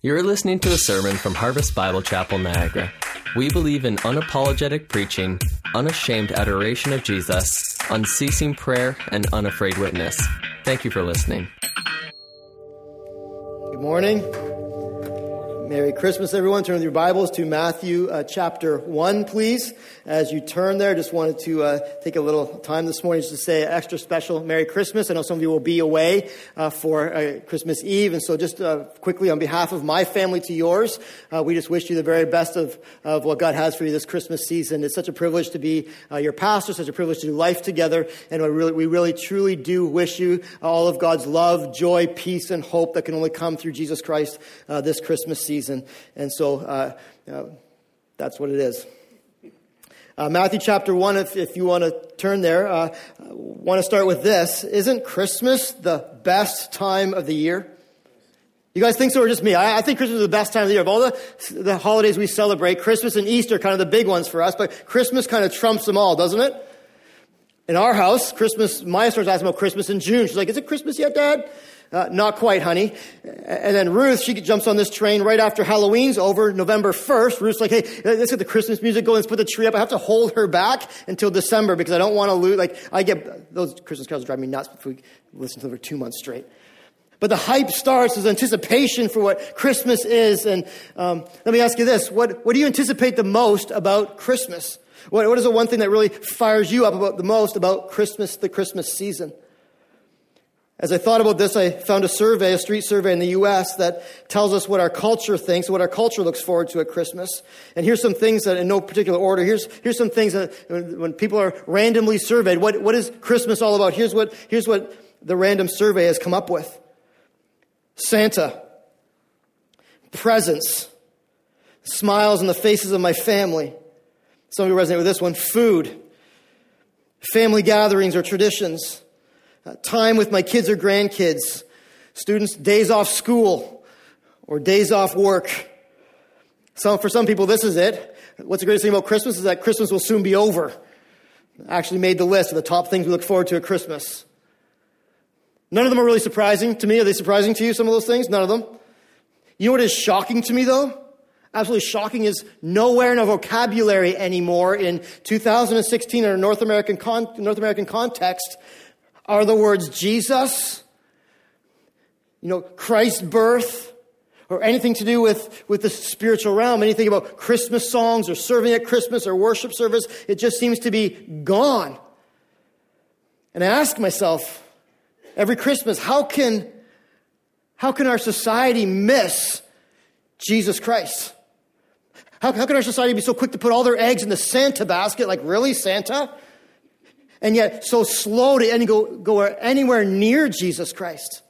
You're listening to a sermon from Harvest Bible Chapel, Niagara. We believe in unapologetic preaching, unashamed adoration of Jesus, unceasing prayer, and unafraid witness. Thank you for listening. Good morning. Merry Christmas, everyone. Turn your Bibles to Matthew uh, chapter 1, please. As you turn there, just wanted to uh, take a little time this morning just to say extra special Merry Christmas. I know some of you will be away uh, for uh, Christmas Eve, and so just uh, quickly on behalf of my family to yours, uh, we just wish you the very best of, of what God has for you this Christmas season. It's such a privilege to be your pastor, such a privilege to do life together, and we really, we really truly do wish you all of God's love, joy, peace, and hope that can only come through Jesus Christ this Christmas season season. And so uh, uh, that's what it is. Uh, Matthew chapter 1, if, if you want to turn there, uh, want to start with this. Isn't Christmas the best time of the year? You guys think so or just me? I, I, think Christmas is the best time of the year. Of all the, the holidays we celebrate, Christmas and Easter are kind of the big ones for us, but Christmas kind of trumps them all, doesn't it? In our house, Christmas, Maya starts asking about Christmas in June. She's like, is it Christmas yet, Dad? Uh, not quite, honey. And then Ruth, she jumps on this train right after Halloween's over, November 1st. Ruth's like, hey, let's get the Christmas music going. Let's put the tree up. I have to hold her back until December because I don't want to lose. Like, I get, those Christmas carols drive me nuts if we listen to them for two months straight. But the hype starts as anticipation for what Christmas is. And um, let me ask you this. What, what do you anticipate the most about Christmas? What, what is the one thing that really fires you up about the most about Christmas, the Christmas season? As I thought about this, I found a survey, a street survey in the US that tells us what our culture thinks, what our culture looks forward to at Christmas. And here's some things that, in no particular order, here's, here's some things that when people are randomly surveyed, what, what is Christmas all about? Here's what, here's what the random survey has come up with Santa, presents, smiles on the faces of my family. Some of you resonate with this one food, family gatherings or traditions uh, time with my kids or grandkids, students, days off school or days off work. So for some people, this is it. What's the greatest thing about Christmas is that Christmas will soon be over. I actually made the list of the top things we look forward to at Christmas. None of them are really surprising to me. Are they surprising to you, some of those things? None of them. You know what is shocking to me, though? Absolutely shocking is nowhere in our vocabulary anymore in 2016 in a North American, con- North American context are the words Jesus, you know, Christ's birth, or anything to do with, with the spiritual realm, anything about Christmas songs or serving at Christmas or worship service, it just seems to be gone. And I ask myself every Christmas, how can, how can our society miss Jesus Christ? How, how can our society be so quick to put all their eggs in the Santa basket? Like, really, Santa? And yet so slow to any, go, go anywhere near Jesus Christ.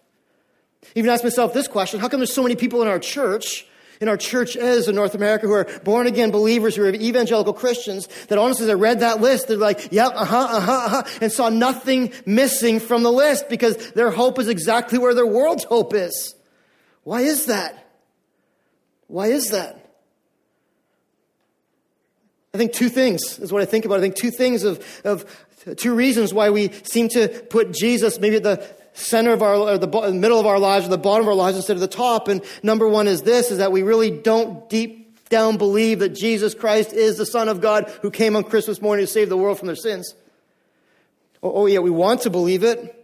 Even ask myself this question how come there's so many people in our church, in our church as in North America, who are born again believers, who are evangelical Christians, that honestly, as I read that list, they're like, yep, uh huh, uh huh, uh huh, and saw nothing missing from the list because their hope is exactly where their world's hope is. Why is that? Why is that? I think two things is what I think about. I think two things of, of Two reasons why we seem to put Jesus maybe at the center of our, or the middle of our lives, or the bottom of our lives instead of the top. And number one is this, is that we really don't deep down believe that Jesus Christ is the Son of God who came on Christmas morning to save the world from their sins. Oh, oh yeah, we want to believe it.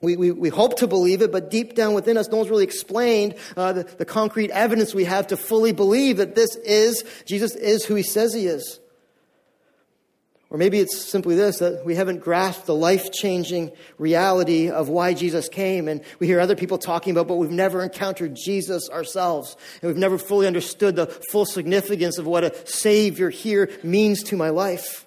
We, we, we hope to believe it, but deep down within us, no one's really explained uh, the, the concrete evidence we have to fully believe that this is, Jesus is who he says he is. Or maybe it's simply this that we haven't grasped the life changing reality of why Jesus came. And we hear other people talking about, but we've never encountered Jesus ourselves. And we've never fully understood the full significance of what a Savior here means to my life.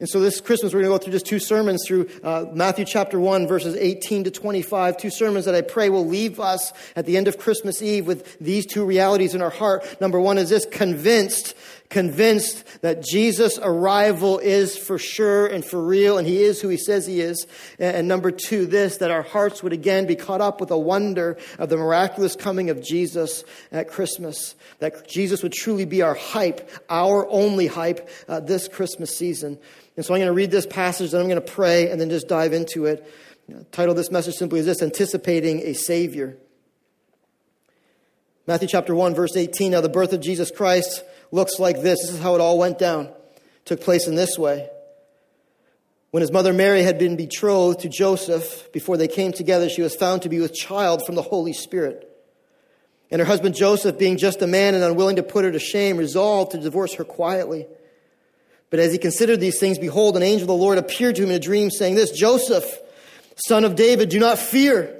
And so this Christmas, we're going to go through just two sermons through uh, Matthew chapter 1, verses 18 to 25. Two sermons that I pray will leave us at the end of Christmas Eve with these two realities in our heart. Number one is this convinced convinced that Jesus' arrival is for sure and for real, and he is who he says he is. And number two, this, that our hearts would again be caught up with the wonder of the miraculous coming of Jesus at Christmas. That Jesus would truly be our hype, our only hype uh, this Christmas season. And so I'm going to read this passage, and I'm going to pray, and then just dive into it. Title this message simply is this Anticipating a Savior. Matthew chapter 1, verse 18. Now, the birth of Jesus Christ looks like this. This is how it all went down. It took place in this way. When his mother Mary had been betrothed to Joseph, before they came together, she was found to be with child from the Holy Spirit. And her husband Joseph, being just a man and unwilling to put her to shame, resolved to divorce her quietly. But as he considered these things, behold, an angel of the Lord appeared to him in a dream, saying this Joseph, son of David, do not fear.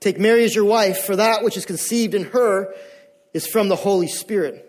Take Mary as your wife, for that which is conceived in her is from the Holy Spirit.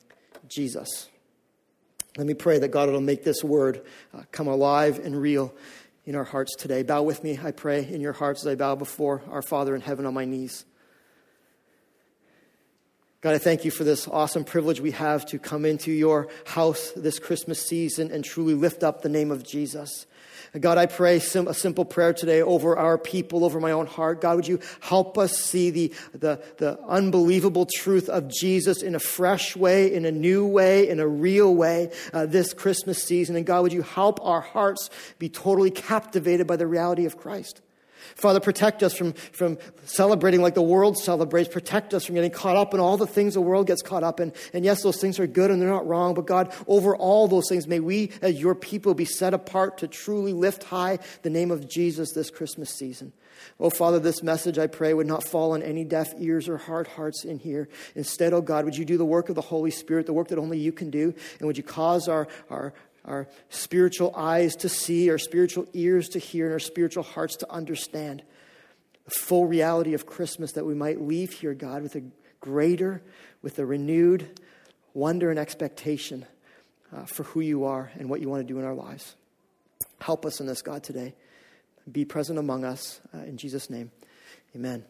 Jesus. Let me pray that God will make this word uh, come alive and real in our hearts today. Bow with me, I pray, in your hearts as I bow before our Father in heaven on my knees. God, I thank you for this awesome privilege we have to come into your house this Christmas season and truly lift up the name of Jesus. God, I pray a simple prayer today over our people, over my own heart. God, would you help us see the, the, the unbelievable truth of Jesus in a fresh way, in a new way, in a real way uh, this Christmas season? And God, would you help our hearts be totally captivated by the reality of Christ? Father, protect us from, from celebrating like the world celebrates. Protect us from getting caught up in all the things the world gets caught up in. And yes, those things are good and they're not wrong, but God, over all those things, may we as your people be set apart to truly lift high the name of Jesus this Christmas season. Oh, Father, this message, I pray, would not fall on any deaf ears or hard hearts in here. Instead, oh God, would you do the work of the Holy Spirit, the work that only you can do? And would you cause our, our, our spiritual eyes to see, our spiritual ears to hear, and our spiritual hearts to understand the full reality of Christmas that we might leave here, God, with a greater, with a renewed wonder and expectation uh, for who you are and what you want to do in our lives. Help us in this, God, today. Be present among us. Uh, in Jesus' name, amen.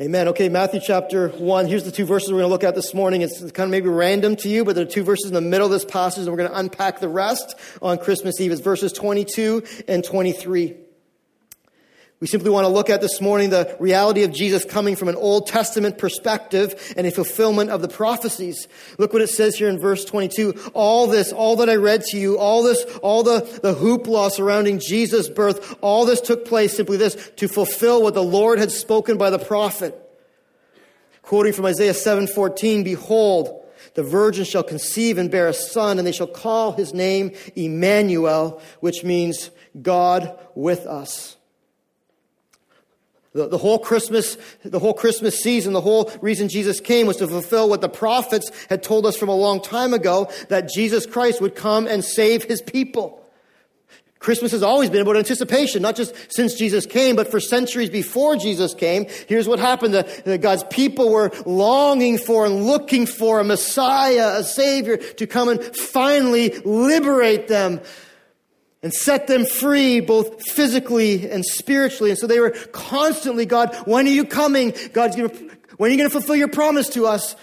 Amen. Okay, Matthew chapter 1. Here's the two verses we're going to look at this morning. It's kind of maybe random to you, but there are two verses in the middle of this passage, and we're going to unpack the rest on Christmas Eve. It's verses 22 and 23. We simply want to look at this morning the reality of Jesus coming from an Old Testament perspective and a fulfillment of the prophecies. Look what it says here in verse 22. All this, all that I read to you, all this, all the, the hoopla surrounding Jesus' birth, all this took place simply this, to fulfill what the Lord had spoken by the prophet. Quoting from Isaiah 7:14, behold, the virgin shall conceive and bear a son, and they shall call his name Emmanuel, which means God with us. The, the, whole Christmas, the whole Christmas season, the whole reason Jesus came was to fulfill what the prophets had told us from a long time ago, that Jesus Christ would come and save his people. Christmas has always been about anticipation, not just since Jesus came, but for centuries before Jesus came. Here's what happened. The, God's people were longing for and looking for a Messiah, a Savior to come and finally liberate them and set them free both physically and spiritually. And so they were constantly, God, when are you coming? God's going to, when are you going to fulfill your promise to us?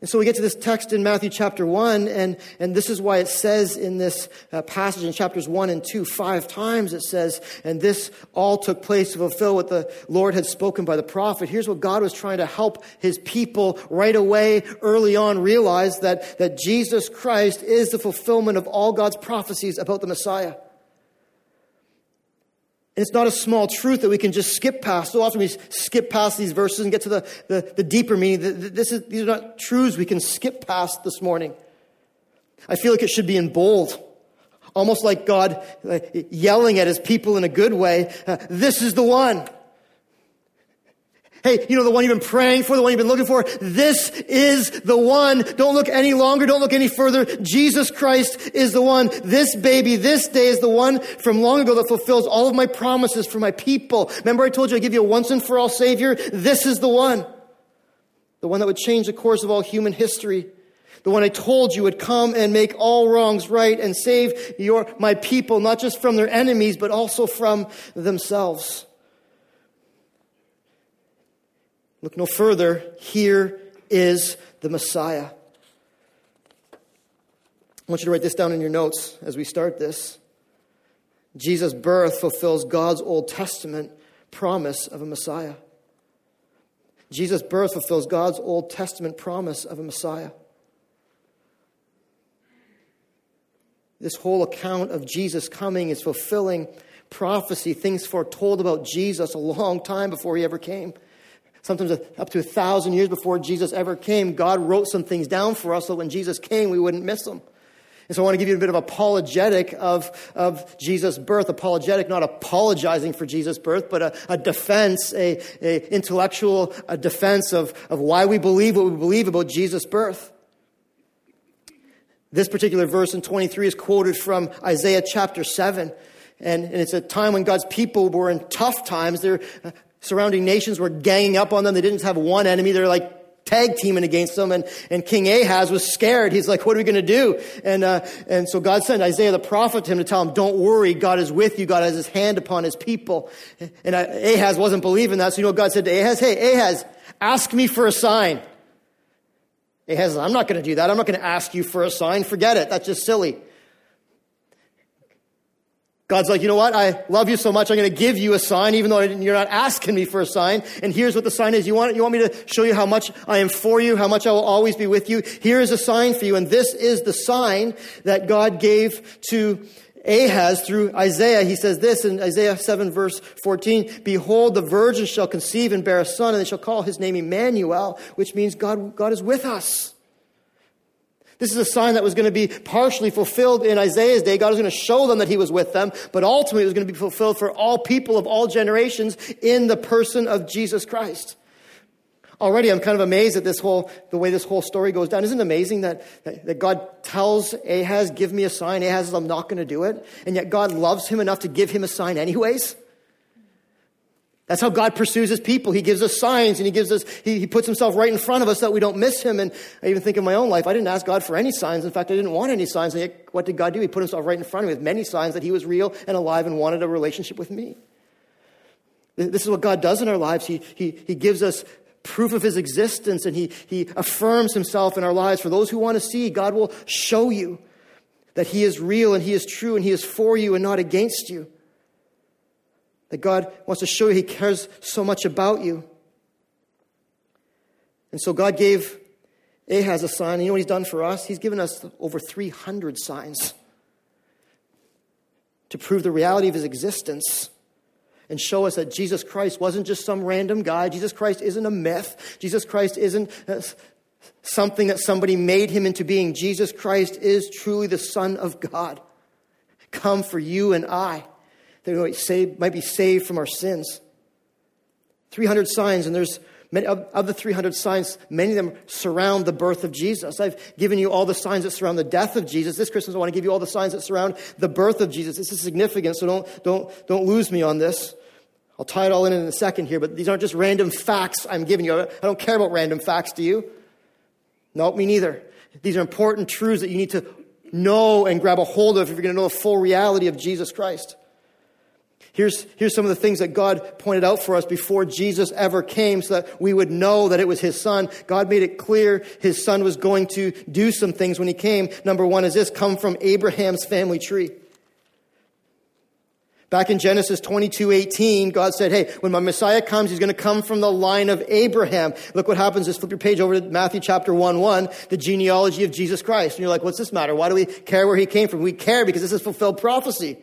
And so we get to this text in Matthew chapter 1, and, and this is why it says in this uh, passage in chapters 1 and 2, five times it says, and this all took place to fulfill what the Lord had spoken by the prophet. Here's what God was trying to help his people right away, early on, realize that, that Jesus Christ is the fulfillment of all God's prophecies about the Messiah. And it's not a small truth that we can just skip past. So often we skip past these verses and get to the, the, the deeper meaning. This is, these are not truths we can skip past this morning. I feel like it should be in bold. Almost like God yelling at his people in a good way. Uh, this is the one. Hey, you know, the one you've been praying for, the one you've been looking for. This is the one. Don't look any longer. Don't look any further. Jesus Christ is the one. This baby, this day is the one from long ago that fulfills all of my promises for my people. Remember I told you I give you a once and for all Savior? This is the one. The one that would change the course of all human history. The one I told you would come and make all wrongs right and save your, my people, not just from their enemies, but also from themselves. Look no further. Here is the Messiah. I want you to write this down in your notes as we start this. Jesus' birth fulfills God's Old Testament promise of a Messiah. Jesus' birth fulfills God's Old Testament promise of a Messiah. This whole account of Jesus coming is fulfilling prophecy, things foretold about Jesus a long time before he ever came. Sometimes up to a thousand years before Jesus ever came, God wrote some things down for us so when Jesus came, we wouldn't miss them. And so I want to give you a bit of apologetic of, of Jesus' birth. Apologetic, not apologizing for Jesus' birth, but a, a defense, a, a intellectual a defense of, of why we believe what we believe about Jesus' birth. This particular verse in 23 is quoted from Isaiah chapter 7. And, and it's a time when God's people were in tough times. Their uh, surrounding nations were ganging up on them. They didn't have one enemy. They're like tag teaming against them. And, and King Ahaz was scared. He's like, what are we going to do? And, uh, and so God sent Isaiah the prophet to him to tell him, don't worry. God is with you. God has his hand upon his people. And Ahaz wasn't believing that. So you know what God said to Ahaz? Hey, Ahaz, ask me for a sign. Ahaz, I'm not going to do that. I'm not going to ask you for a sign. Forget it. That's just silly. God's like, you know what? I love you so much. I'm going to give you a sign, even though you're not asking me for a sign. And here's what the sign is. You want, you want me to show you how much I am for you, how much I will always be with you. Here is a sign for you. And this is the sign that God gave to Ahaz through Isaiah. He says this in Isaiah 7 verse 14, Behold, the virgin shall conceive and bear a son, and they shall call his name Emmanuel, which means God, God is with us. This is a sign that was going to be partially fulfilled in Isaiah's day. God was going to show them that he was with them, but ultimately it was going to be fulfilled for all people of all generations in the person of Jesus Christ. Already, I'm kind of amazed at this whole, the way this whole story goes down. Isn't it amazing that, that, God tells Ahaz, give me a sign. Ahaz says, I'm not going to do it. And yet God loves him enough to give him a sign anyways. That's how God pursues his people. He gives us signs and he gives us, he, he puts himself right in front of us that we don't miss him. And I even think in my own life, I didn't ask God for any signs. In fact, I didn't want any signs. And yet, what did God do? He put himself right in front of me with many signs that he was real and alive and wanted a relationship with me. This is what God does in our lives. He, he, he gives us proof of his existence and he, he affirms himself in our lives. For those who want to see, God will show you that he is real and he is true and he is for you and not against you. That God wants to show you He cares so much about you. And so God gave Ahaz a sign. And you know what He's done for us? He's given us over 300 signs to prove the reality of His existence and show us that Jesus Christ wasn't just some random guy. Jesus Christ isn't a myth. Jesus Christ isn't uh, something that somebody made him into being. Jesus Christ is truly the Son of God, come for you and I that we might, save, might be saved from our sins. 300 signs, and there's many, of, of the 300 signs, many of them surround the birth of Jesus. I've given you all the signs that surround the death of Jesus. This Christmas, I want to give you all the signs that surround the birth of Jesus. This is significant, so don't, don't, don't lose me on this. I'll tie it all in in a second here, but these aren't just random facts I'm giving you. I don't care about random facts, do you? No, me neither. These are important truths that you need to know and grab a hold of if you're going to know the full reality of Jesus Christ. Here's, here's some of the things that God pointed out for us before Jesus ever came so that we would know that it was his son. God made it clear his son was going to do some things when he came. Number one is this come from Abraham's family tree. Back in Genesis 22, 18, God said, Hey, when my Messiah comes, he's going to come from the line of Abraham. Look what happens. Just flip your page over to Matthew chapter 1, 1, the genealogy of Jesus Christ. And you're like, what's this matter? Why do we care where he came from? We care because this is fulfilled prophecy.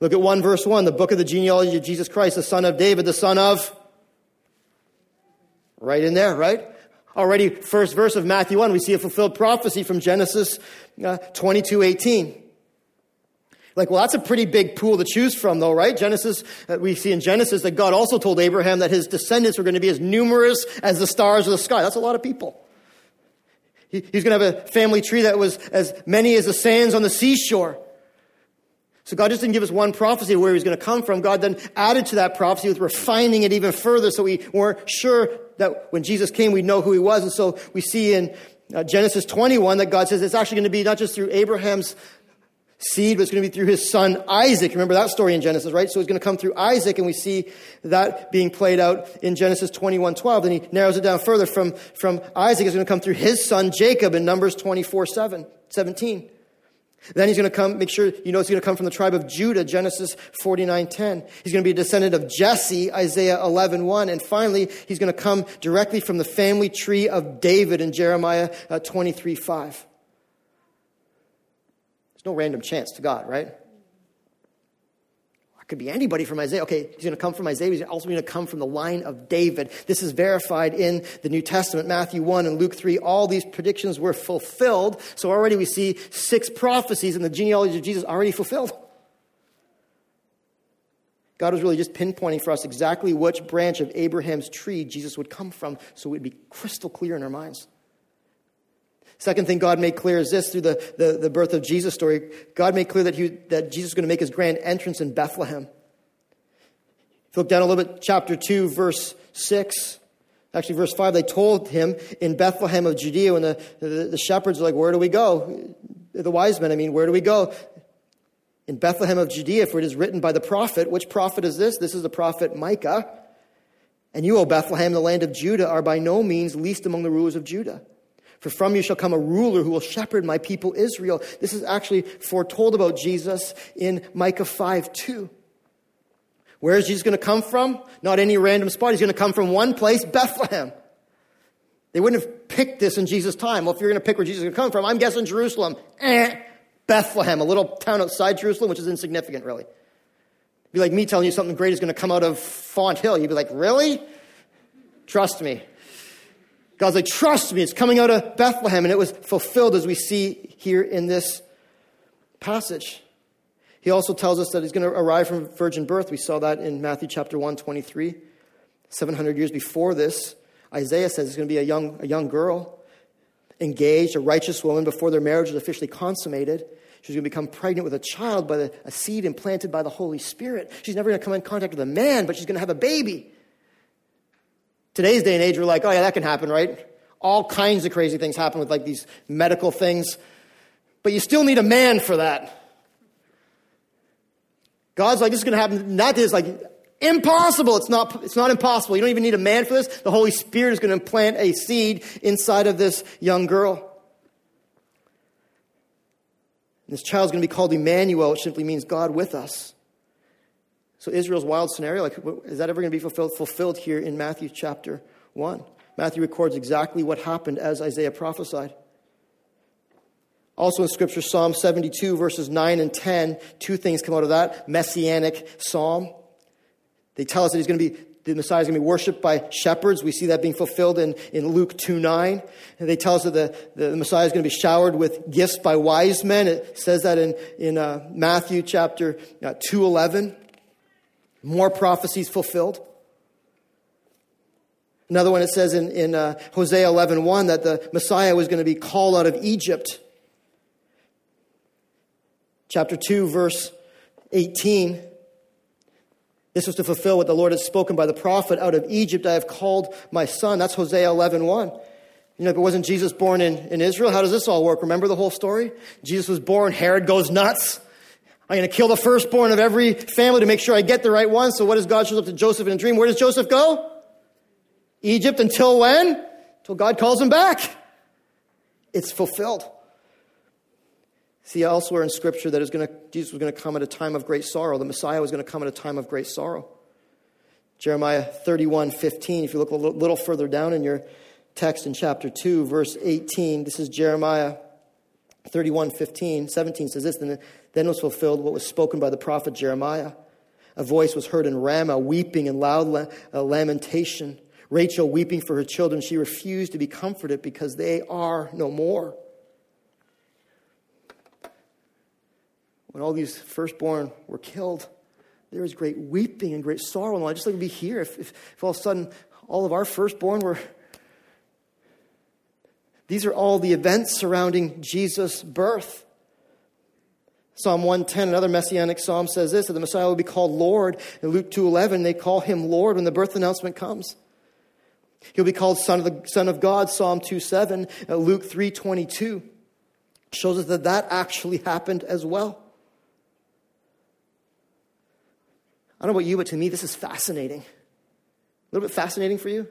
Look at 1 verse 1, the book of the genealogy of Jesus Christ, the son of David, the son of. Right in there, right? Already, first verse of Matthew 1, we see a fulfilled prophecy from Genesis uh, 22 18. Like, well, that's a pretty big pool to choose from, though, right? Genesis, uh, we see in Genesis that God also told Abraham that his descendants were going to be as numerous as the stars of the sky. That's a lot of people. He, he's going to have a family tree that was as many as the sands on the seashore. So God just didn't give us one prophecy of where he was going to come from. God then added to that prophecy with refining it even further so we weren't sure that when Jesus came, we'd know who he was. And so we see in uh, Genesis 21 that God says it's actually going to be not just through Abraham's seed, but it's going to be through his son Isaac. Remember that story in Genesis, right? So it's going to come through Isaac, and we see that being played out in Genesis 21 12. Then he narrows it down further from, from Isaac, it's going to come through his son Jacob in Numbers 24 7, 17. Then he's going to come, make sure you know he's going to come from the tribe of Judah, Genesis 49 10. He's going to be a descendant of Jesse, Isaiah 11 1. And finally, he's going to come directly from the family tree of David in Jeremiah uh, 23 5. There's no random chance to God, right? Could be anybody from Isaiah. Okay, he's going to come from Isaiah. He's also going to come from the line of David. This is verified in the New Testament, Matthew 1 and Luke 3. All these predictions were fulfilled. So already we see six prophecies in the genealogy of Jesus already fulfilled. God was really just pinpointing for us exactly which branch of Abraham's tree Jesus would come from so it would be crystal clear in our minds. Second thing God made clear is this through the, the, the birth of Jesus story. God made clear that, he, that Jesus is going to make his grand entrance in Bethlehem. If you look down a little bit, chapter 2, verse 6, actually, verse 5, they told him in Bethlehem of Judea when the, the, the shepherds are like, Where do we go? The wise men, I mean, where do we go? In Bethlehem of Judea, for it is written by the prophet. Which prophet is this? This is the prophet Micah. And you, O Bethlehem, the land of Judah, are by no means least among the rulers of Judah. For from you shall come a ruler who will shepherd my people Israel. This is actually foretold about Jesus in Micah 5 2. Where is Jesus going to come from? Not any random spot. He's going to come from one place, Bethlehem. They wouldn't have picked this in Jesus' time. Well, if you're going to pick where Jesus is going to come from, I'm guessing Jerusalem. Eh, Bethlehem, a little town outside Jerusalem, which is insignificant, really. It'd be like me telling you something great is going to come out of Fonthill. You'd be like, really? Trust me. God's like, trust me, it's coming out of Bethlehem. And it was fulfilled as we see here in this passage. He also tells us that he's going to arrive from virgin birth. We saw that in Matthew chapter 1, 23. 700 years before this, Isaiah says it's going to be a young, a young girl, engaged, a righteous woman before their marriage is officially consummated. She's going to become pregnant with a child by the, a seed implanted by the Holy Spirit. She's never going to come in contact with a man, but she's going to have a baby. Today's day and age, we're like, oh yeah, that can happen, right? All kinds of crazy things happen with like these medical things. But you still need a man for that. God's like, this is going to happen. Not this, like, impossible. It's not, it's not impossible. You don't even need a man for this. The Holy Spirit is going to implant a seed inside of this young girl. This child's going to be called Emmanuel, which simply means God with us. So Israel's wild scenario, like, is that ever going to be fulfilled? Fulfilled here in Matthew chapter 1. Matthew records exactly what happened as Isaiah prophesied. Also in Scripture, Psalm 72, verses 9 and 10, two things come out of that messianic psalm. They tell us that he's going to be, the Messiah is going to be worshipped by shepherds. We see that being fulfilled in, in Luke 2 9. And they tell us that the, the Messiah is going to be showered with gifts by wise men. It says that in, in uh, Matthew chapter uh, 2 11. More prophecies fulfilled. Another one, it says in, in uh, Hosea 11 1 that the Messiah was going to be called out of Egypt. Chapter 2, verse 18. This was to fulfill what the Lord had spoken by the prophet out of Egypt, I have called my son. That's Hosea 11 1. You know, if it wasn't Jesus born in, in Israel, how does this all work? Remember the whole story? Jesus was born, Herod goes nuts. I'm going to kill the firstborn of every family to make sure I get the right one. So what does God show up to Joseph in a dream? Where does Joseph go? Egypt until when? Until God calls him back. It's fulfilled. See elsewhere in Scripture that is going to, Jesus was going to come at a time of great sorrow. The Messiah was going to come at a time of great sorrow. Jeremiah 31, 15. If you look a little further down in your text in chapter 2, verse 18, this is Jeremiah 31, 15, 17 says this, then, then was fulfilled what was spoken by the prophet Jeremiah. A voice was heard in Ramah, weeping and loud uh, lamentation. Rachel weeping for her children. She refused to be comforted because they are no more. When all these firstborn were killed, there was great weeping and great sorrow. And I just like to be here if, if, if all of a sudden all of our firstborn were these are all the events surrounding Jesus' birth. Psalm 110, another messianic psalm says this, that the Messiah will be called Lord. In Luke 2.11, they call him Lord when the birth announcement comes. He'll be called Son of, the, Son of God, Psalm 2.7, uh, Luke 3.22. Shows us that that actually happened as well. I don't know about you, but to me, this is fascinating. A little bit fascinating for you?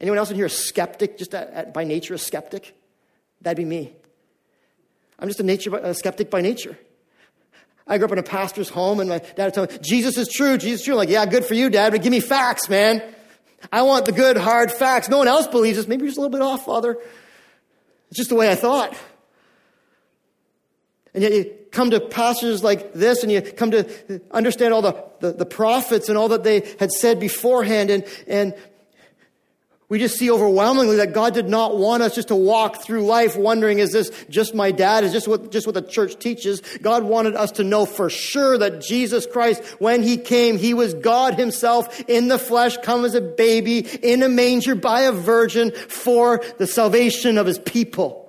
Anyone else in here a skeptic, just at, at, by nature a skeptic? That'd be me. I'm just a, nature, a skeptic by nature. I grew up in a pastor's home, and my dad told me, Jesus is true, Jesus is true. I'm like, yeah, good for you, Dad, but give me facts, man. I want the good, hard facts. No one else believes this. Maybe you're just a little bit off, Father. It's just the way I thought. And yet you come to passages like this and you come to understand all the, the, the prophets and all that they had said beforehand, and, and we just see overwhelmingly that God did not want us just to walk through life wondering, is this just my dad? Is this what, just what the church teaches? God wanted us to know for sure that Jesus Christ, when he came, he was God himself in the flesh, come as a baby in a manger by a virgin for the salvation of his people.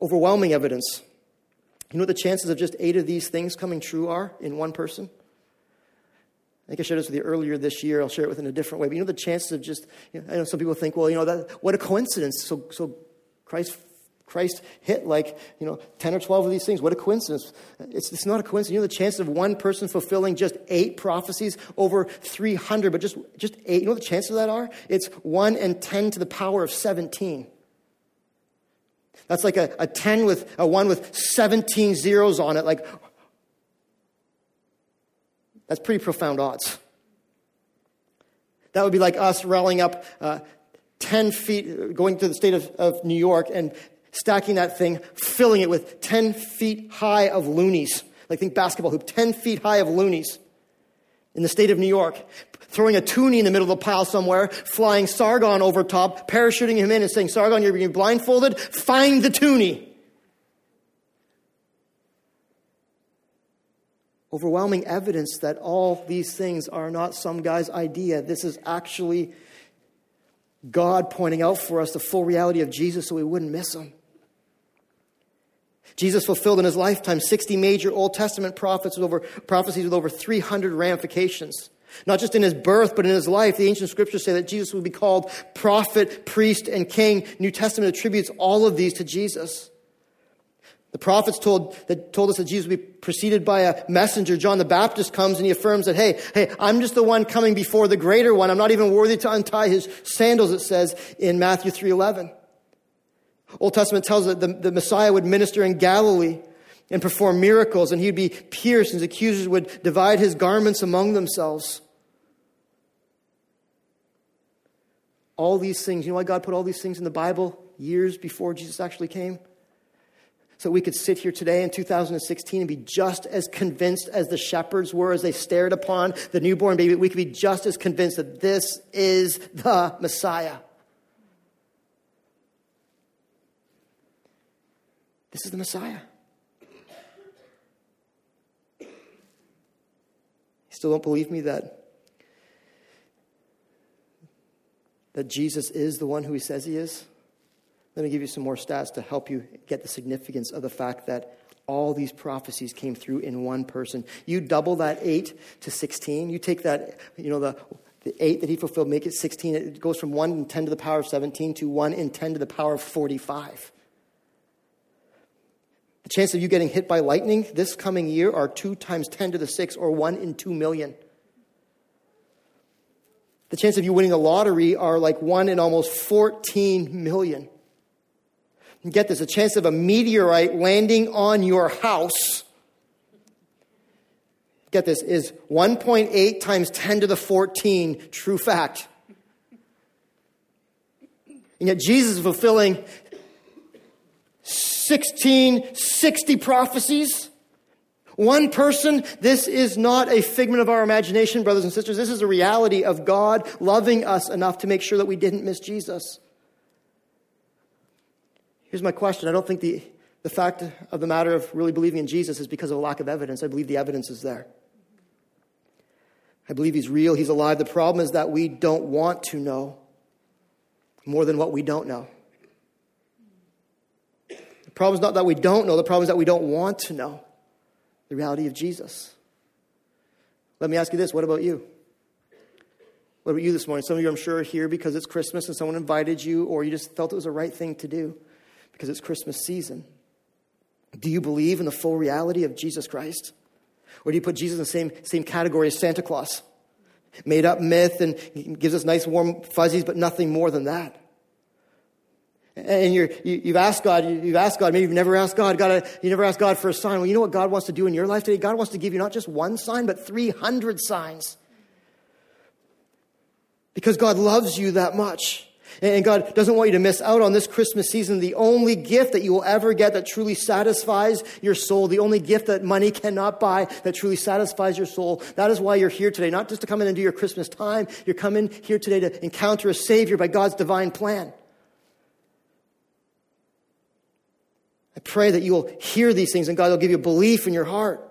Overwhelming evidence you know what the chances of just eight of these things coming true are in one person? I think I shared this with you earlier this year. I'll share it with in a different way. But you know the chances of just, you know, I know some people think, well, you know, that, what a coincidence. So, so Christ, Christ hit like, you know, 10 or 12 of these things. What a coincidence. It's, it's not a coincidence. You know the chances of one person fulfilling just eight prophecies over 300, but just, just eight. You know what the chances of that are? It's 1 and 10 to the power of 17. That's like a, a 10 with a 1 with 17 zeros on it. Like, that's pretty profound odds. That would be like us rallying up uh, 10 feet, going to the state of, of New York and stacking that thing, filling it with 10 feet high of loonies. Like, think basketball hoop, 10 feet high of loonies in the state of New York, throwing a toonie in the middle of the pile somewhere, flying Sargon over top, parachuting him in and saying, Sargon, you're being blindfolded, find the toonie. Overwhelming evidence that all these things are not some guy's idea. This is actually God pointing out for us the full reality of Jesus so we wouldn't miss him. Jesus fulfilled in his lifetime 60 major Old Testament prophets with over, prophecies with over 300 ramifications. Not just in his birth, but in his life. The ancient scriptures say that Jesus would be called prophet, priest, and king. New Testament attributes all of these to Jesus. The prophets told, that told us that Jesus would be preceded by a messenger. John the Baptist comes and he affirms that, hey, hey, I'm just the one coming before the greater one. I'm not even worthy to untie his sandals, it says in Matthew 3.11. Old Testament tells us that the, the Messiah would minister in Galilee and perform miracles, and he'd be pierced, and his accusers would divide his garments among themselves. All these things, you know why God put all these things in the Bible years before Jesus actually came? So we could sit here today in 2016 and be just as convinced as the shepherds were as they stared upon the newborn baby. We could be just as convinced that this is the Messiah. This is the Messiah. You still don't believe me that, that Jesus is the one who he says he is? Let me give you some more stats to help you get the significance of the fact that all these prophecies came through in one person. You double that 8 to 16. You take that, you know, the, the 8 that he fulfilled, make it 16. It goes from 1 in 10 to the power of 17 to 1 in 10 to the power of 45. The chance of you getting hit by lightning this coming year are 2 times 10 to the 6 or 1 in 2 million. The chance of you winning the lottery are like 1 in almost 14 million. And get this, the chance of a meteorite landing on your house get this, is 1.8 times 10 to the 14, true fact. And yet Jesus is fulfilling 1660 prophecies. One person, this is not a figment of our imagination, brothers and sisters. This is a reality of God loving us enough to make sure that we didn't miss Jesus. Here's my question I don't think the, the fact of the matter of really believing in Jesus is because of a lack of evidence. I believe the evidence is there. I believe he's real, he's alive. The problem is that we don't want to know more than what we don't know problem is not that we don't know, the problem is that we don't want to know the reality of Jesus. Let me ask you this what about you? What about you this morning? Some of you, I'm sure, are here because it's Christmas and someone invited you, or you just felt it was the right thing to do. because it's Christmas season. Do you believe in the full reality of Jesus Christ? Or do you put Jesus in the same, same category as Santa Claus? Made up myth and gives us nice warm fuzzies, but nothing more than that. And you're, you, have asked God, you, have asked God, maybe you've never asked God, God, you never asked God for a sign. Well, you know what God wants to do in your life today? God wants to give you not just one sign, but 300 signs. Because God loves you that much. And God doesn't want you to miss out on this Christmas season. The only gift that you will ever get that truly satisfies your soul, the only gift that money cannot buy that truly satisfies your soul. That is why you're here today. Not just to come in and do your Christmas time. You're coming here today to encounter a Savior by God's divine plan. I pray that you will hear these things and God will give you belief in your heart.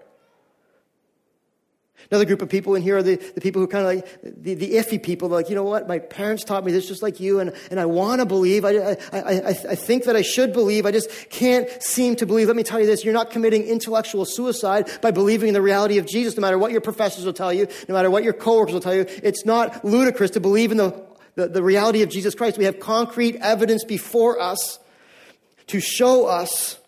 Another group of people in here are the, the people who kind of like the, the iffy people. Like, you know what? My parents taught me this just like you, and, and I want to believe. I, I, I, I think that I should believe. I just can't seem to believe. Let me tell you this you're not committing intellectual suicide by believing in the reality of Jesus, no matter what your professors will tell you, no matter what your coworkers will tell you. It's not ludicrous to believe in the, the, the reality of Jesus Christ. We have concrete evidence before us to show us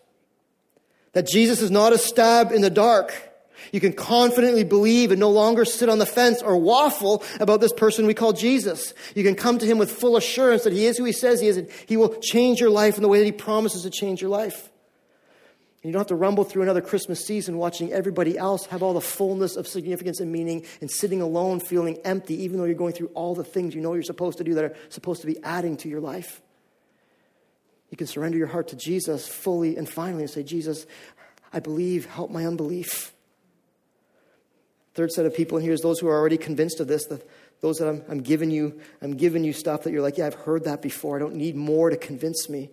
that Jesus is not a stab in the dark. You can confidently believe and no longer sit on the fence or waffle about this person we call Jesus. You can come to him with full assurance that he is who he says he is and he will change your life in the way that he promises to change your life. And you don't have to rumble through another Christmas season watching everybody else have all the fullness of significance and meaning and sitting alone feeling empty, even though you're going through all the things you know you're supposed to do that are supposed to be adding to your life. You can surrender your heart to Jesus fully and finally and say, Jesus, I believe, help my unbelief. Third set of people in here is those who are already convinced of this, the, those that I'm, I'm giving you, I'm giving you stuff that you're like, yeah, I've heard that before. I don't need more to convince me.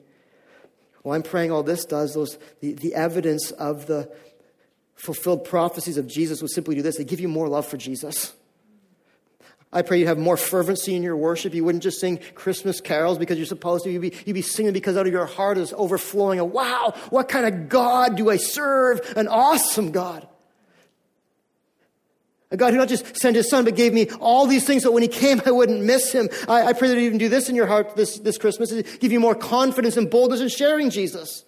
Well, I'm praying all this does, those the, the evidence of the fulfilled prophecies of Jesus would simply do this. They give you more love for Jesus. I pray you'd have more fervency in your worship. You wouldn't just sing Christmas carols because you're supposed to. You'd be, you'd be singing because out of your heart is overflowing. A, wow, what kind of God do I serve? An awesome God. A God who not just sent his son, but gave me all these things so when he came, I wouldn't miss him. I, I pray that he'd even do this in your heart this, this Christmas, give you more confidence and boldness in sharing Jesus.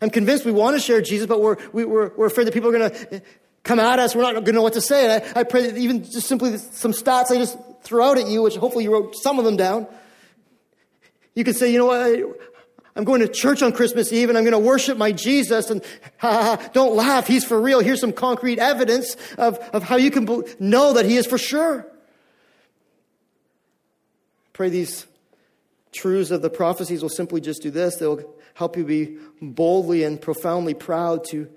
I'm convinced we want to share Jesus, but we're, we, are we we're afraid that people are going to come at us. We're not going to know what to say. And I, I pray that even just simply some stats I just threw out at you, which hopefully you wrote some of them down. You can say, you know what? I'm going to church on Christmas Eve and I'm going to worship my Jesus and ha, ha, don't laugh. He's for real. Here's some concrete evidence of, of how you can be- know that he is for sure. Pray these truths of the prophecies will simply just do this. They'll help you be boldly and profoundly proud to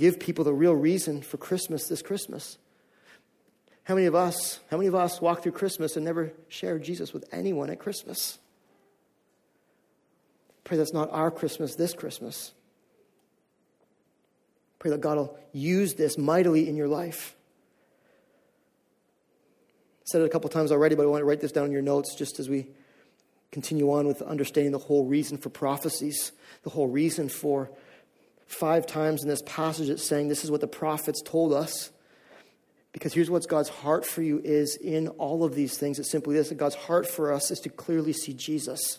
give people the real reason for Christmas this Christmas. How many of us, how many of us walk through Christmas and never share Jesus with anyone at Christmas? Pray that's not our Christmas this Christmas. Pray that God will use this mightily in your life. I said it a couple times already, but I want to write this down in your notes just as we continue on with understanding the whole reason for prophecies, the whole reason for five times in this passage it's saying this is what the prophets told us. Because here's what God's heart for you is in all of these things. It's simply this that God's heart for us is to clearly see Jesus.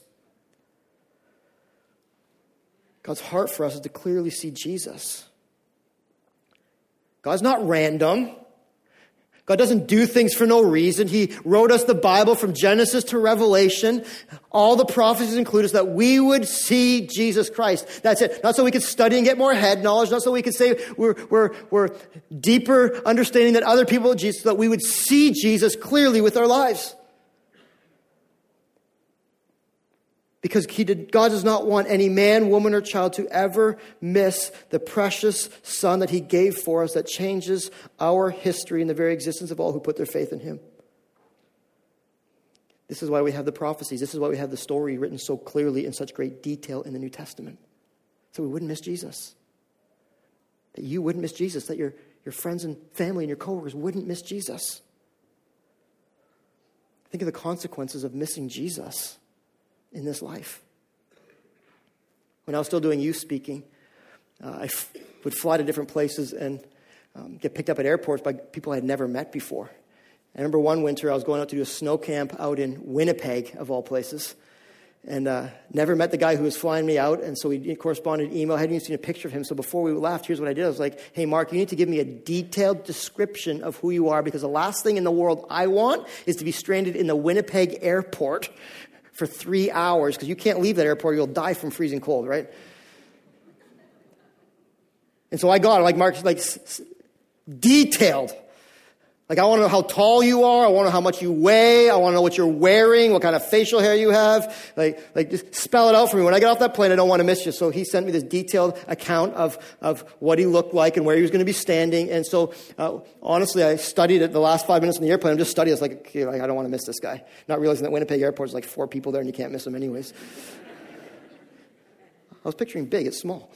God's heart for us is to clearly see Jesus. God's not random. God doesn't do things for no reason. He wrote us the Bible from Genesis to Revelation. All the prophecies include us that we would see Jesus Christ. That's it. Not so we could study and get more head knowledge. Not so we could say we're, we're, we're deeper understanding than other people of Jesus, so that we would see Jesus clearly with our lives. Because did, God does not want any man, woman, or child to ever miss the precious Son that He gave for us that changes our history and the very existence of all who put their faith in Him. This is why we have the prophecies. This is why we have the story written so clearly in such great detail in the New Testament. So we wouldn't miss Jesus. That you wouldn't miss Jesus. That your, your friends and family and your coworkers wouldn't miss Jesus. Think of the consequences of missing Jesus in this life. When I was still doing youth speaking, uh, I f- would fly to different places and um, get picked up at airports by people I had never met before. I remember one winter I was going out to do a snow camp out in Winnipeg, of all places. and uh, never met the guy who was flying me out. And so we corresponded email. I hadn't even seen a picture of him. So before we left, here's what I did. I was like, hey, Mark, you need to give me a detailed description of who you are because the last thing in the world I want is to be stranded in the Winnipeg airport for three hours because you can't leave that airport. You'll die from freezing cold, right? And so I got like Mark, like detailed like, I want to know how tall you are. I want to know how much you weigh. I want to know what you're wearing, what kind of facial hair you have. Like, like just spell it out for me. When I get off that plane, I don't want to miss you. So he sent me this detailed account of, of what he looked like and where he was going to be standing. And so, uh, honestly, I studied it the last five minutes in the airplane. I'm just studying. It's like, okay, I don't want to miss this guy. Not realizing that Winnipeg Airport is like four people there and you can't miss him anyways. I was picturing big. It's small.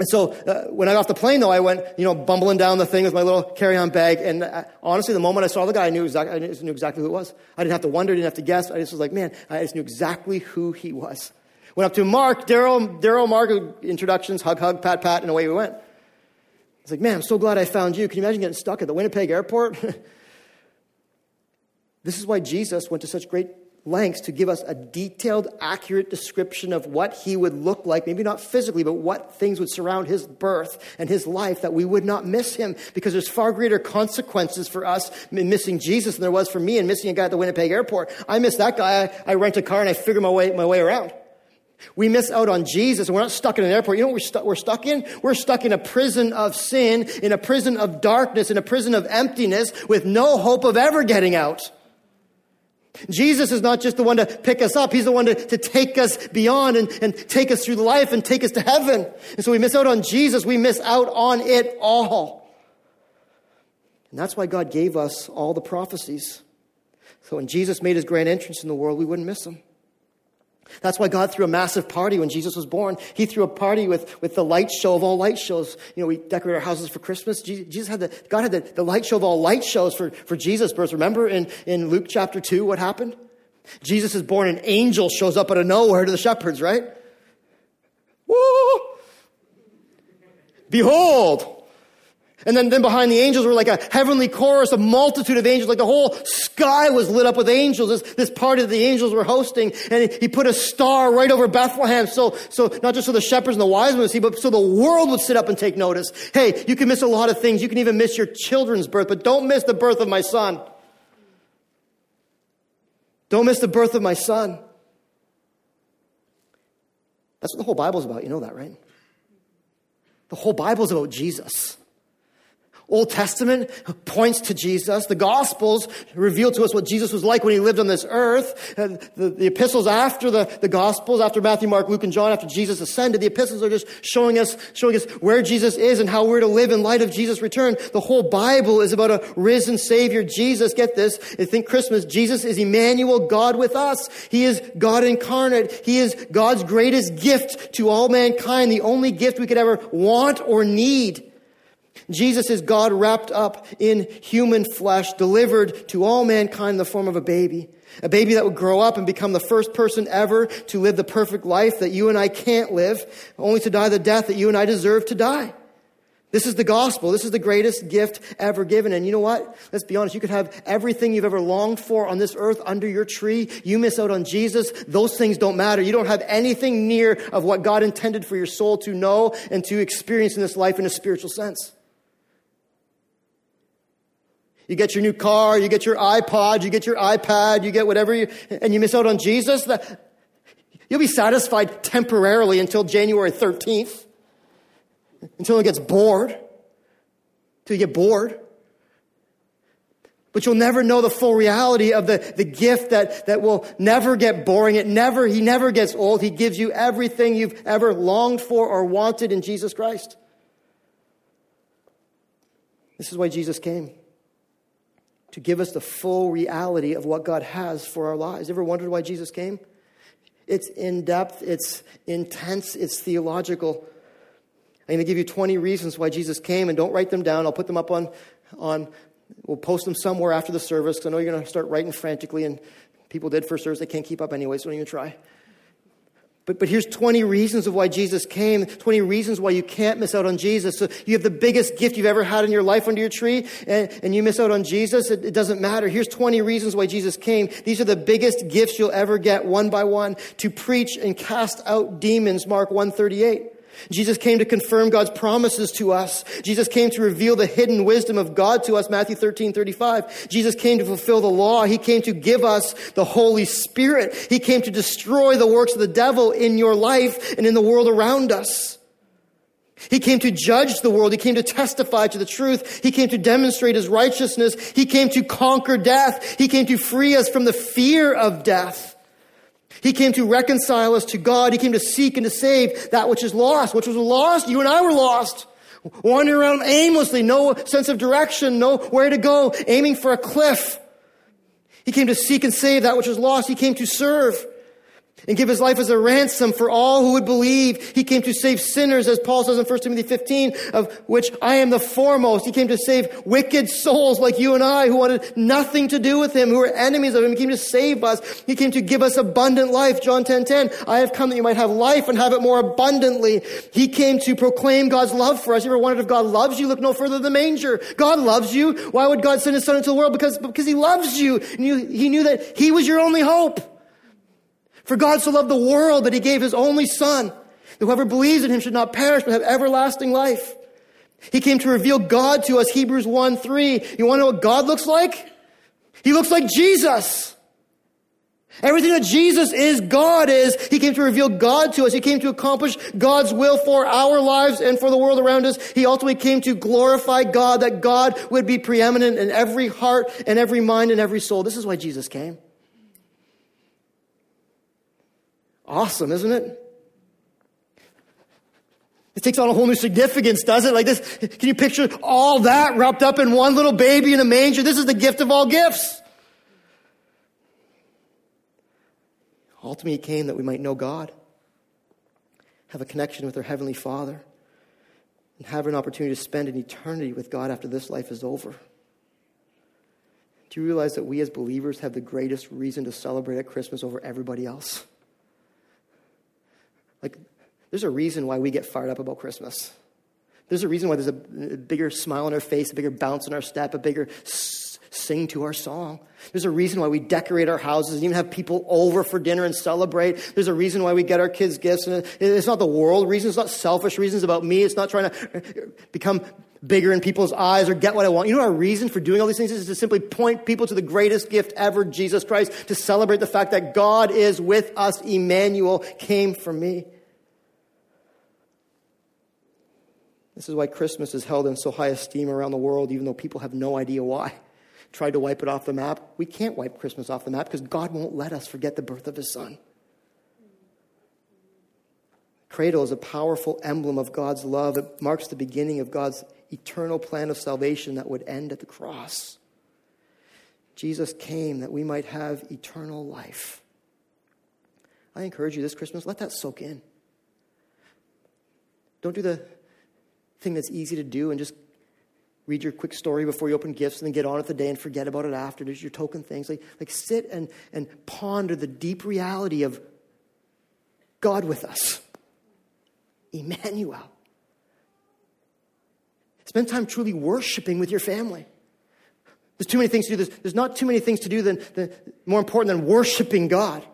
And so uh, when I got off the plane, though, I went, you know, bumbling down the thing with my little carry-on bag. And uh, honestly, the moment I saw the guy, I knew, exactly, I knew exactly who it was. I didn't have to wonder, didn't have to guess. I just was like, man, I just knew exactly who he was. Went up to Mark, Daryl, Daryl, Mark, introductions, hug, hug, pat, pat, and away we went. It's like, man, I'm so glad I found you. Can you imagine getting stuck at the Winnipeg airport? this is why Jesus went to such great lengths to give us a detailed, accurate description of what he would look like, maybe not physically, but what things would surround his birth and his life that we would not miss him because there's far greater consequences for us in missing Jesus than there was for me in missing a guy at the Winnipeg airport. I miss that guy. I, I rent a car and I figure my way, my way around. We miss out on Jesus and we're not stuck in an airport. You know what we're, stu- we're stuck in? We're stuck in a prison of sin, in a prison of darkness, in a prison of emptiness with no hope of ever getting out. Jesus is not just the one to pick us up, He's the one to, to take us beyond and, and take us through life and take us to heaven. And so we miss out on Jesus, we miss out on it all. And that's why God gave us all the prophecies. So when Jesus made his grand entrance in the world, we wouldn't miss him. That's why God threw a massive party when Jesus was born. He threw a party with, with the light show of all light shows. You know, we decorate our houses for Christmas. Jesus had the, God had the, the light show of all light shows for, for Jesus' birth. Remember in, in Luke chapter 2 what happened? Jesus is born, an angel shows up out of nowhere to the shepherds, right? Woo! Behold, and then, then behind the angels were like a heavenly chorus, a multitude of angels, like the whole sky was lit up with angels. This, this party that the angels were hosting. And he put a star right over Bethlehem. So, so not just so the shepherds and the wise men would see, but so the world would sit up and take notice. Hey, you can miss a lot of things. You can even miss your children's birth, but don't miss the birth of my son. Don't miss the birth of my son. That's what the whole Bible's about. You know that, right? The whole Bible's about Jesus. Old Testament points to Jesus. The Gospels reveal to us what Jesus was like when he lived on this earth. The, the epistles after the, the Gospels, after Matthew, Mark, Luke, and John, after Jesus ascended, the epistles are just showing us, showing us where Jesus is and how we're to live in light of Jesus' return. The whole Bible is about a risen Savior, Jesus. Get this. I think Christmas, Jesus is Emmanuel, God with us. He is God incarnate. He is God's greatest gift to all mankind, the only gift we could ever want or need. Jesus is God wrapped up in human flesh, delivered to all mankind in the form of a baby. A baby that would grow up and become the first person ever to live the perfect life that you and I can't live, only to die the death that you and I deserve to die. This is the gospel. This is the greatest gift ever given. And you know what? Let's be honest. You could have everything you've ever longed for on this earth under your tree. You miss out on Jesus. Those things don't matter. You don't have anything near of what God intended for your soul to know and to experience in this life in a spiritual sense. You get your new car, you get your iPod, you get your iPad, you get whatever, you, and you miss out on Jesus. That, you'll be satisfied temporarily until January 13th, until it gets bored, until you get bored. But you'll never know the full reality of the, the gift that, that will never get boring. It never, he never gets old. He gives you everything you've ever longed for or wanted in Jesus Christ. This is why Jesus came to give us the full reality of what God has for our lives. Ever wondered why Jesus came? It's in depth, it's intense, it's theological. I'm going to give you 20 reasons why Jesus came, and don't write them down. I'll put them up on, on we'll post them somewhere after the service because I know you're going to start writing frantically, and people did first service. They can't keep up anyway, so don't even try. But, but here's 20 reasons of why Jesus came, 20 reasons why you can't miss out on Jesus. So you have the biggest gift you've ever had in your life under your tree, and, and you miss out on Jesus, it, it doesn't matter. Here's 20 reasons why Jesus came. These are the biggest gifts you'll ever get, one by one, to preach and cast out demons, Mark 138. Jesus came to confirm God's promises to us. Jesus came to reveal the hidden wisdom of God to us, Matthew 13, 35. Jesus came to fulfill the law. He came to give us the Holy Spirit. He came to destroy the works of the devil in your life and in the world around us. He came to judge the world. He came to testify to the truth. He came to demonstrate his righteousness. He came to conquer death. He came to free us from the fear of death. He came to reconcile us to God. He came to seek and to save that which is lost. Which was lost? You and I were lost. Wandering around aimlessly, no sense of direction, no where to go, aiming for a cliff. He came to seek and save that which was lost. He came to serve and give his life as a ransom for all who would believe. He came to save sinners, as Paul says in 1 Timothy 15, of which I am the foremost. He came to save wicked souls like you and I who wanted nothing to do with him, who were enemies of him. He came to save us. He came to give us abundant life. John 10, 10. I have come that you might have life and have it more abundantly. He came to proclaim God's love for us. You ever wondered if God loves you? Look no further than the manger. God loves you. Why would God send his son into the world? Because, because he loves you. And you, he knew that he was your only hope. For God so loved the world that he gave his only son, that whoever believes in him should not perish but have everlasting life. He came to reveal God to us, Hebrews 1 3. You want to know what God looks like? He looks like Jesus. Everything that Jesus is, God is. He came to reveal God to us. He came to accomplish God's will for our lives and for the world around us. He ultimately came to glorify God, that God would be preeminent in every heart and every mind and every soul. This is why Jesus came. Awesome, isn't it? It takes on a whole new significance, does it? Like this, can you picture all that wrapped up in one little baby in a manger? This is the gift of all gifts. Ultimately, it came that we might know God, have a connection with our Heavenly Father, and have an opportunity to spend an eternity with God after this life is over. Do you realize that we as believers have the greatest reason to celebrate at Christmas over everybody else? Like, there's a reason why we get fired up about Christmas. There's a reason why there's a, bigger smile on our face, a bigger bounce in our step, a bigger sing to our song. There's a reason why we decorate our houses and even have people over for dinner and celebrate. There's a reason why we get our kids gifts. And it's not the world reason. It's not selfish reasons about me. It's not trying to uh, become bigger in people's eyes or get what I want. You know our reason for doing all these things is to simply point people to the greatest gift ever, Jesus Christ, to celebrate the fact that God is with us. Emmanuel came for me. This is why Christmas is held in so high esteem around the world, even though people have no idea why. Tried to wipe it off the map. We can't wipe Christmas off the map because God won't let us forget the birth of His Son. Cradle is a powerful emblem of God's love. It marks the beginning of God's eternal plan of salvation that would end at the cross. Jesus came that we might have eternal life. I encourage you this Christmas, let that soak in. Don't do the thing that's easy to do and just read your quick story before you open gifts and then get on with the day and forget about it after. There's your token things. Like, like sit and, and ponder the deep reality of God with us. Emmanuel. Spend time truly worshiping with your family. There's too many things to do. There's, there's not too many things to do than, than more important than worshiping God.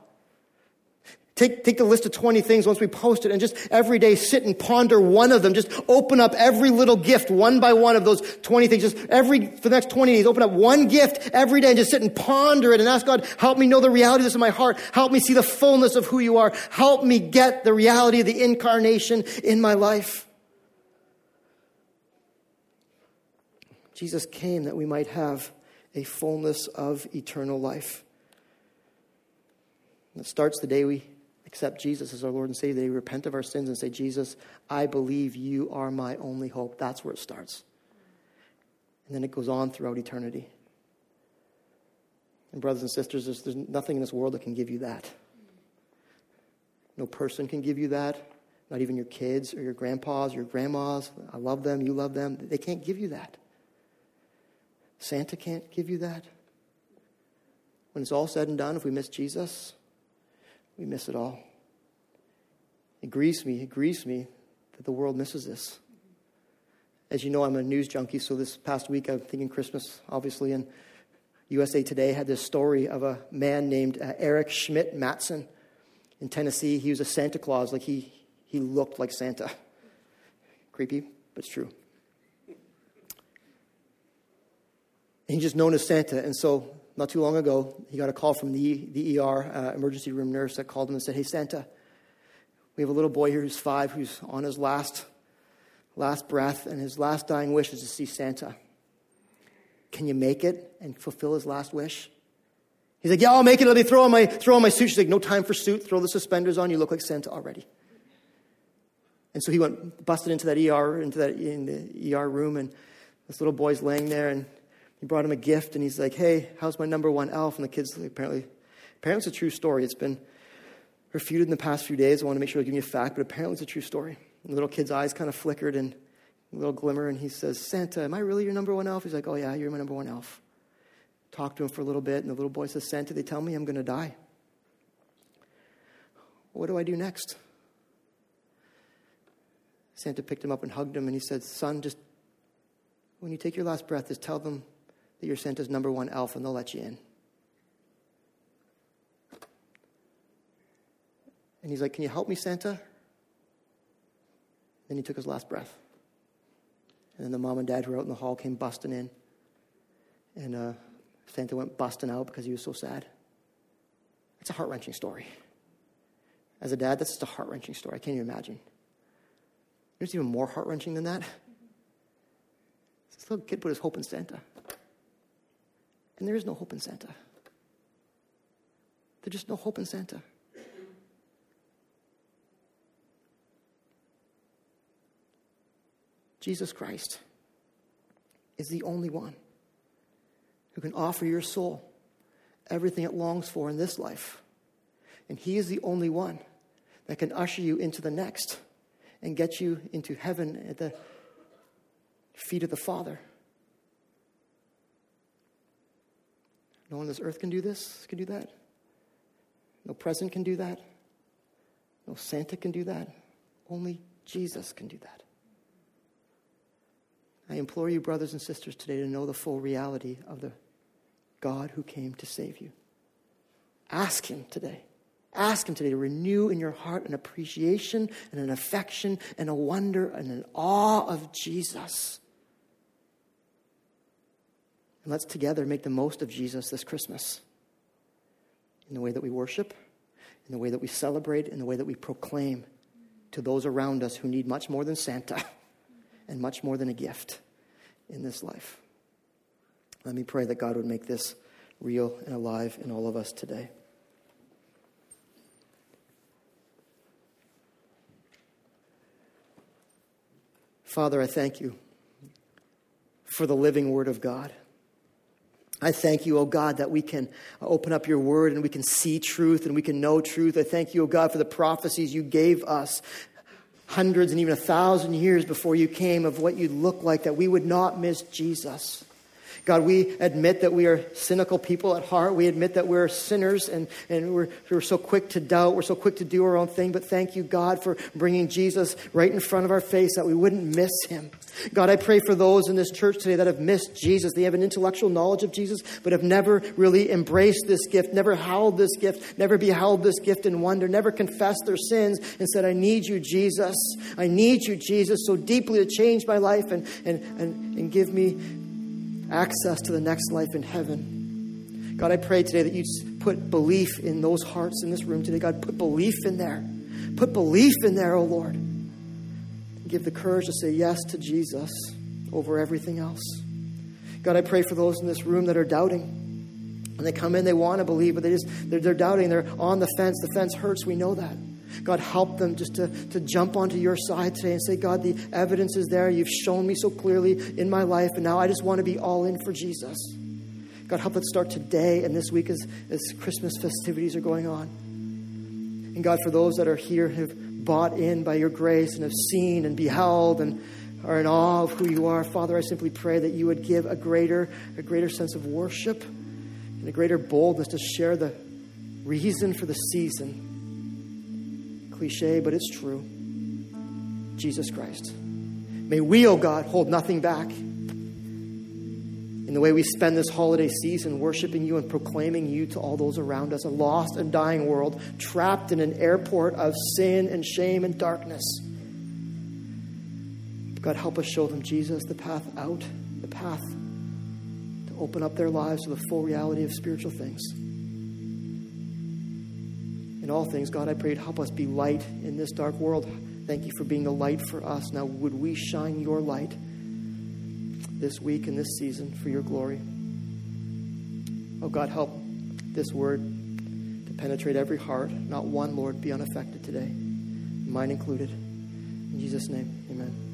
Take, take the list of 20 things once we post it and just every day sit and ponder one of them. Just open up every little gift one by one of those 20 things. Just every, for the next 20 days, open up one gift every day and just sit and ponder it and ask God, help me know the reality of this in my heart. Help me see the fullness of who you are. Help me get the reality of the incarnation in my life. Jesus came that we might have a fullness of eternal life. It starts the day we accept Jesus as our Lord and Savior, they repent of our sins and say, Jesus, I believe you are my only hope. That's where it starts. And then it goes on throughout eternity. And, brothers and sisters, there's, there's nothing in this world that can give you that. No person can give you that. Not even your kids or your grandpas or your grandmas. I love them, you love them. They can't give you that. Santa can't give you that. When it's all said and done, if we miss Jesus, we miss it all. It grieves me, it grieves me that the world misses this. As you know, I'm a news junkie, so this past week I'm thinking Christmas, obviously, and USA Today had this story of a man named uh, Eric Schmitt-Matzen in Tennessee. He was a Santa Claus, like he, he looked like Santa. Creepy, but it's true. And he's just known as Santa. And so, not too long ago, he got a call from the, the ER uh, emergency room nurse that called him and said, Hey, Santa, we have a little boy here who's five who's on his last, last breath, and his last dying wish is to see Santa. Can you make it and fulfill his last wish? He's like, Yeah, I'll make it. Let me throw on my, throw on my suit. She's like, No time for suit. Throw the suspenders on. You look like Santa already. And so he went, busted into that ER, into that in the ER room, and this little boy's laying there, and he brought him a gift, and he's like, "Hey, how's my number one elf?" And the kid's like, apparently, apparently it's a true story. It's been refuted in the past few days. I want to make sure I give you a fact, but apparently it's a true story. And the little kid's eyes kind of flickered and a little glimmer, and he says, "Santa, am I really your number one elf?" He's like, "Oh yeah, you're my number one elf." Talk to him for a little bit, and the little boy says, "Santa, they tell me I'm going to die. What do I do next?" Santa picked him up and hugged him, and he said, Son, just when you take your last breath, just tell them that you're Santa's number one elf, and they'll let you in. And he's like, Can you help me, Santa? Then he took his last breath. And then the mom and dad who were out in the hall came busting in. And uh, Santa went busting out because he was so sad. It's a heart wrenching story. As a dad, that's just a heart wrenching story. I can't even imagine. There's even more heart wrenching than that. This little kid put his hope in Santa. And there is no hope in Santa. There's just no hope in Santa. Jesus Christ is the only one who can offer your soul everything it longs for in this life. And He is the only one that can usher you into the next and get you into heaven at the feet of the Father. No one on this earth can do this, can do that. No president can do that. No Santa can do that. Only Jesus can do that. I implore you, brothers and sisters, today to know the full reality of the God who came to save you. Ask Him today. Ask Him today to renew in your heart an appreciation and an affection and a wonder and an awe of Jesus. And let's together make the most of Jesus this Christmas in the way that we worship, in the way that we celebrate, in the way that we proclaim to those around us who need much more than Santa and much more than a gift in this life. Let me pray that God would make this real and alive in all of us today. Father, I thank you for the living Word of God. I thank you, O oh God, that we can open up your word and we can see truth and we can know truth. I thank you, O oh God, for the prophecies you gave us hundreds and even a thousand years before you came of what you'd look like, that we would not miss Jesus. God, we admit that we are cynical people at heart. We admit that we're sinners and, and we're, we're so quick to doubt. We're so quick to do our own thing. But thank you, God, for bringing Jesus right in front of our face that we wouldn't miss him. God, I pray for those in this church today that have missed Jesus. They have an intellectual knowledge of Jesus, but have never really embraced this gift, never held this gift, never beheld this gift in wonder, never confessed their sins and said, I need you, Jesus. I need you, Jesus, so deeply to change my life and, and, and, and give me access to the next life in heaven. God, I pray today that you put belief in those hearts in this room today. God, put belief in there. Put belief in there, oh Lord. Give the courage to say yes to Jesus over everything else. God, I pray for those in this room that are doubting. And they come in, they want to believe, but they just they're, they're doubting. They're on the fence. The fence hurts. We know that. God, help them just to, to jump onto your side today and say, God, the evidence is there. You've shown me so clearly in my life, and now I just want to be all in for Jesus. God, help it start today and this week as, as Christmas festivities are going on. And God, for those that are here who have bought in by your grace and have seen and beheld and are in awe of who you are, Father, I simply pray that you would give a greater, a greater sense of worship and a greater boldness to share the reason for the season cliche, but it's true. Jesus Christ. May we, O oh God, hold nothing back in the way we spend this holiday season worshiping you and proclaiming you to all those around us, a lost and dying world trapped in an airport of sin and shame and darkness. God, help us show them Jesus, the path out, the path to open up their lives to the full reality of spiritual things. In all things, God, I pray to help us be light in this dark world. Thank you for being the light for us. Now, would we shine your light this week and this season for your glory? Oh, God, help this word to penetrate every heart. Not one, Lord, be unaffected today, mine included. In Jesus' name, amen.